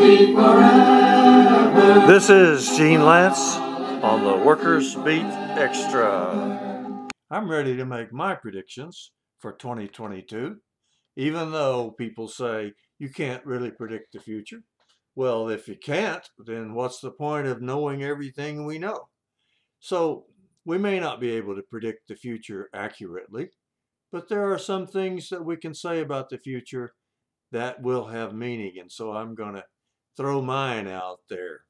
beat forever. This is Gene Lantz on the Workers Beat Extra. I'm ready to make my predictions for 2022, even though people say you can't really predict the future. Well, if you can't, then what's the point of knowing everything we know? So, we may not be able to predict the future accurately, but there are some things that we can say about the future that will have meaning. And so I'm going to throw mine out there.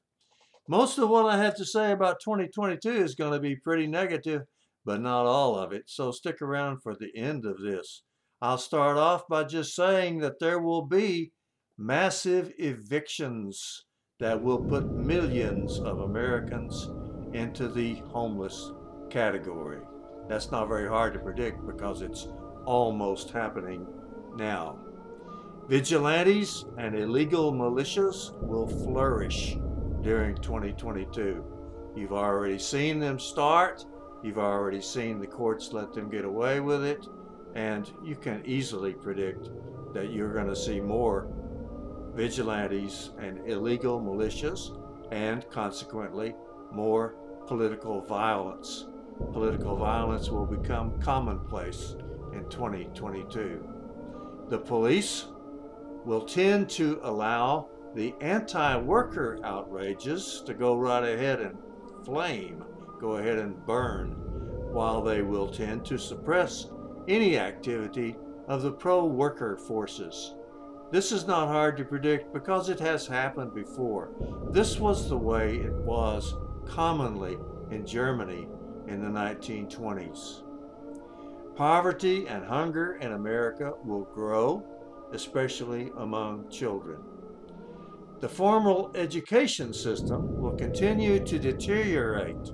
Most of what I have to say about 2022 is going to be pretty negative, but not all of it. So stick around for the end of this. I'll start off by just saying that there will be massive evictions that will put millions of Americans into the homeless category. That's not very hard to predict because it's almost happening now. Vigilantes and illegal militias will flourish during 2022. You've already seen them start. You've already seen the courts let them get away with it. And you can easily predict that you're going to see more vigilantes and illegal militias and consequently more political violence. Political violence will become commonplace in 2022. The police will tend to allow the anti worker outrages to go right ahead and flame, go ahead and burn, while they will tend to suppress any activity of the pro worker forces. This is not hard to predict because it has happened before. This was the way it was commonly in Germany in the 1920s. Poverty and hunger in America will grow, especially among children. The formal education system will continue to deteriorate,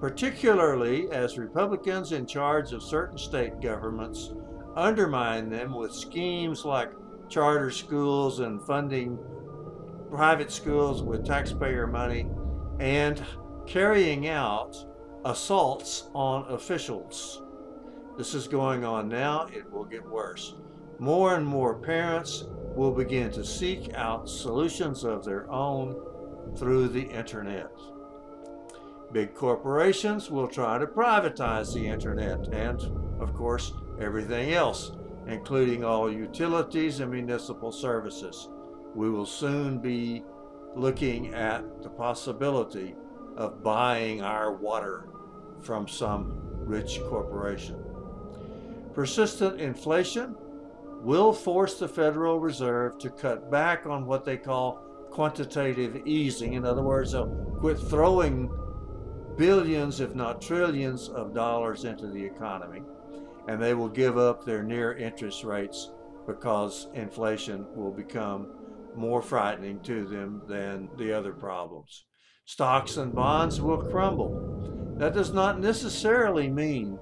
particularly as Republicans in charge of certain state governments undermine them with schemes like charter schools and funding private schools with taxpayer money and carrying out assaults on officials. This is going on now, it will get worse. More and more parents will begin to seek out solutions of their own through the internet. Big corporations will try to privatize the internet and, of course, everything else, including all utilities and municipal services. We will soon be looking at the possibility of buying our water from some rich corporation. Persistent inflation will force the Federal Reserve to cut back on what they call quantitative easing. In other words, they'll quit throwing billions, if not trillions, of dollars into the economy, and they will give up their near interest rates because inflation will become more frightening to them than the other problems. Stocks and bonds will crumble. That does not necessarily mean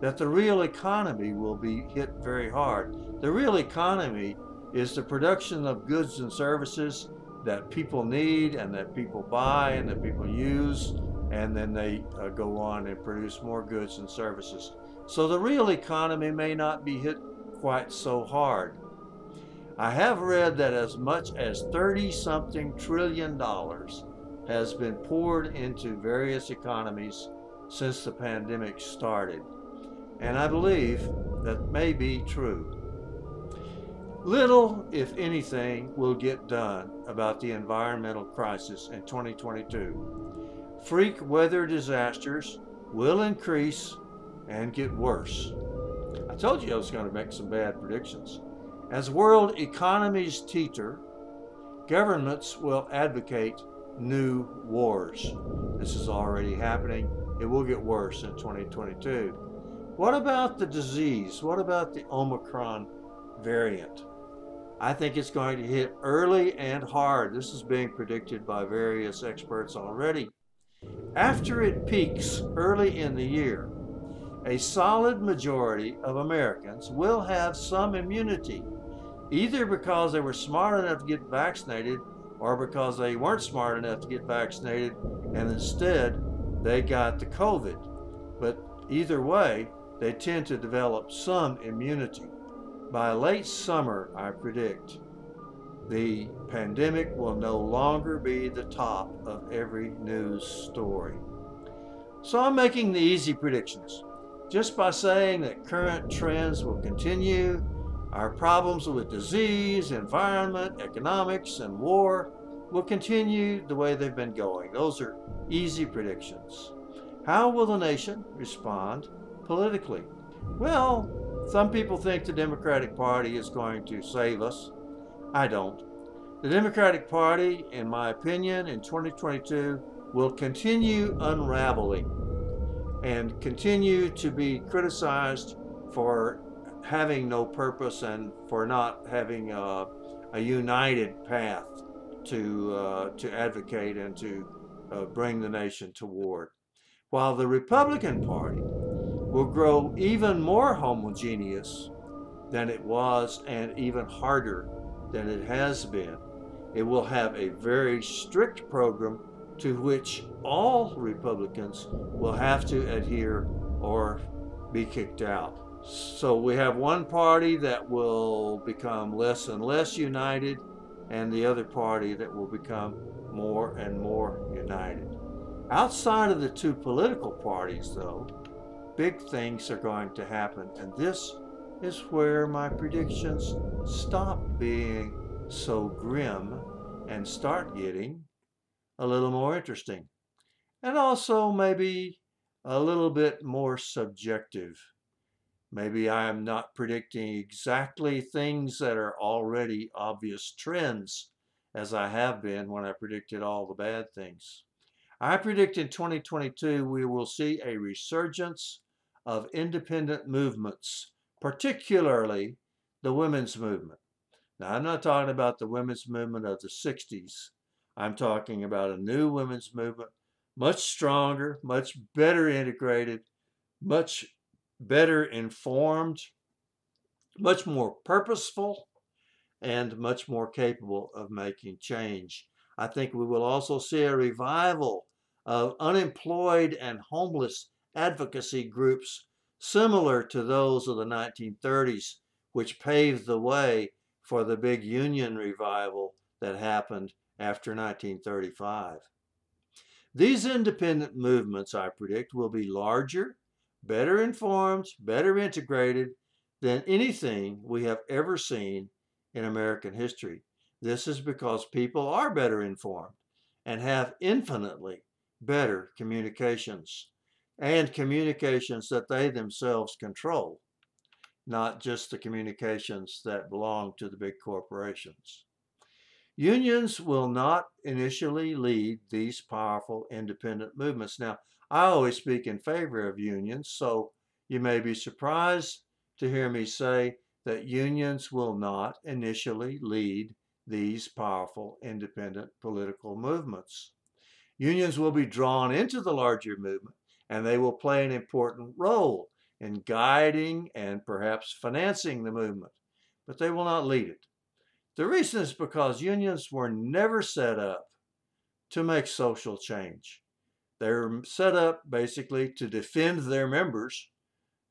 that the real economy will be hit very hard. The real economy is the production of goods and services that people need and that people buy and that people use, and then they uh, go on and produce more goods and services. So the real economy may not be hit quite so hard. I have read that as much as 30 something trillion dollars has been poured into various economies since the pandemic started and I believe that may be true. Little, if anything, will get done about the environmental crisis in 2022. Freak weather disasters will increase and get worse. I told you I was going to make some bad predictions. As world economies teeter, governments will advocate new wars. This is already happening. It will get worse in 2022. What about the disease? What about the Omicron variant? I think it's going to hit early and hard. This is being predicted by various experts already. After it peaks early in the year, a solid majority of Americans will have some immunity, either because they were smart enough to get vaccinated or because they weren't smart enough to get vaccinated and instead they got the COVID. But either way, they tend to develop some immunity. By late summer, I predict, the pandemic will no longer be the top of every news story. So I'm making the easy predictions. Just by saying that current trends will continue, our problems with disease, environment, economics, and war will continue the way they've been going. Those are easy predictions. How will the nation respond politically? Well, some people think the Democratic Party is going to save us. I don't. The Democratic Party, in my opinion, in 2022 will continue unraveling and continue to be criticized for having no purpose and for not having a, a united path to uh, to advocate and to uh, bring the nation toward. While the Republican Party will grow even more homogeneous than it was and even harder than it has been. It will have a very strict program to which all Republicans will have to adhere or be kicked out. So we have one party that will become less and less united, and the other party that will become more and more united. Outside of the two political parties, though, big things are going to happen, and this is where my predictions stop being so grim and start getting a little more interesting. And also maybe a little bit more subjective. Maybe I am not predicting exactly things that are already obvious trends as I have been when I predicted all the bad things. I predict in 2022 we will see a resurgence of independent movements, particularly the women's movement. Now, I'm not talking about the women's movement of the 60s I'm talking about a new women's movement, much stronger, much better integrated, much better informed, much more purposeful, and much more capable of making change. I think we will also see a revival of unemployed and homeless advocacy groups similar to those of the 1930s, which paved the way for the big union revival that happened after 1935. These independent movements, I predict, will be larger, better informed, better integrated than anything we have ever seen in American history. This is because people are better informed and have infinitely better communications and communications that they themselves control, not just the communications that belong to the big corporations. Unions will not initially lead these powerful independent movements. Now, I always speak in favor of unions, so you may be surprised to hear me say that unions will not initially lead these powerful independent political movements. Unions will be drawn into the larger movement and they will play an important role in guiding and perhaps financing the movement, but they will not lead it. The reason is because unions were never set up to make social change. They're set up basically to defend their members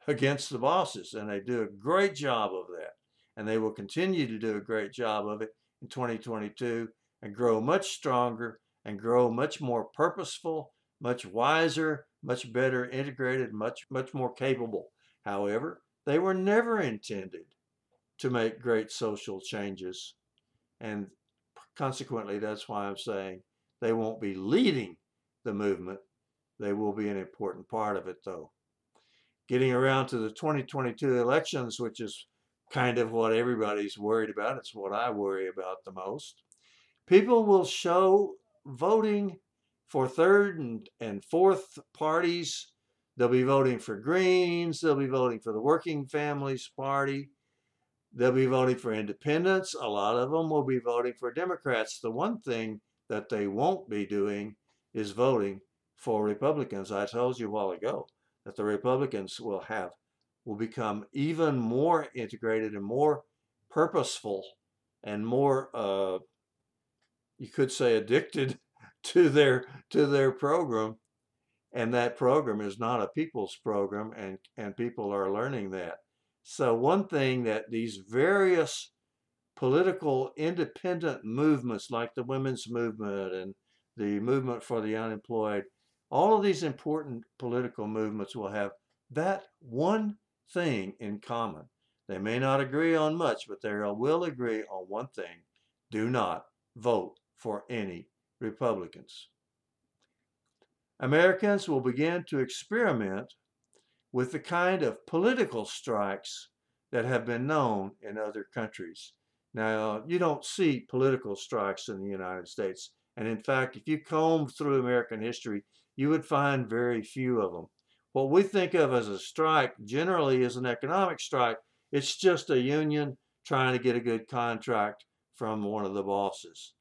against the bosses, and they do a great job of that. And they will continue to do a great job of it in 2022 and grow much stronger and grow much more purposeful, much wiser, much better integrated, much, much more capable. However, they were never intended to make great social changes. And consequently, that's why I'm saying they won't be leading the movement. They will be an important part of it, though. Getting around to the 2022 elections, which is kind of what everybody's worried about, it's what I worry about the most. People will show voting for third and, and fourth parties. They'll be voting for Greens. They'll be voting for the Working Families Party. They'll be voting for independents. A lot of them will be voting for Democrats. The one thing that they won't be doing is voting for Republicans. I told you a while ago that the Republicans will have will become even more integrated and more purposeful and more uh, you could say addicted to their to their program and that program is not a people's program and and people are learning that so one thing that these various political independent movements like the women's movement and the movement for the unemployed, all of these important political movements will have that one thing in common. They may not agree on much, but they will agree on one thing do not vote for any Republicans. Americans will begin to experiment with the kind of political strikes that have been known in other countries. Now, you don't see political strikes in the United States. And in fact, if you comb through American history, you would find very few of them. What we think of as a strike generally is an economic strike. It's just a union trying to get a good contract from one of the bosses.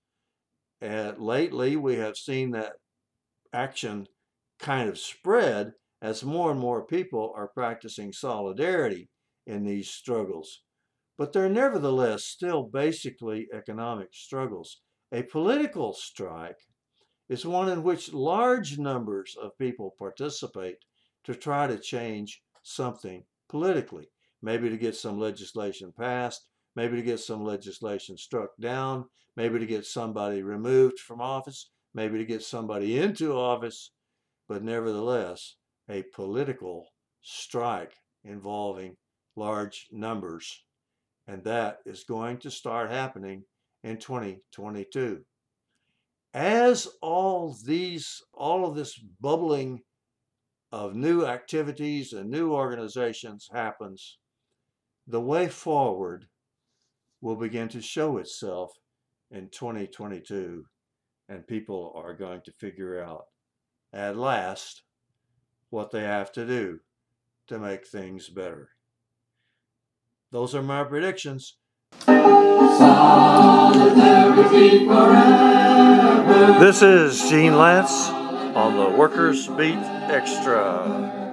And lately, we have seen that action kind of spread as more and more people are practicing solidarity in these struggles. But they're nevertheless still basically economic struggles. A political strike is one in which large numbers of people participate to try to change something politically, maybe to get some legislation passed, maybe to get some legislation struck down, maybe to get somebody removed from office, maybe to get somebody into office, but nevertheless, a political strike involving large numbers. And that is going to start happening in 2022. As all these, all of this bubbling of new activities and new organizations happens, the way forward will begin to show itself in 2022, and people are going to figure out at last what they have to do to make things better. Those are my predictions. This is Gene Lantz on the Workers Beat Extra.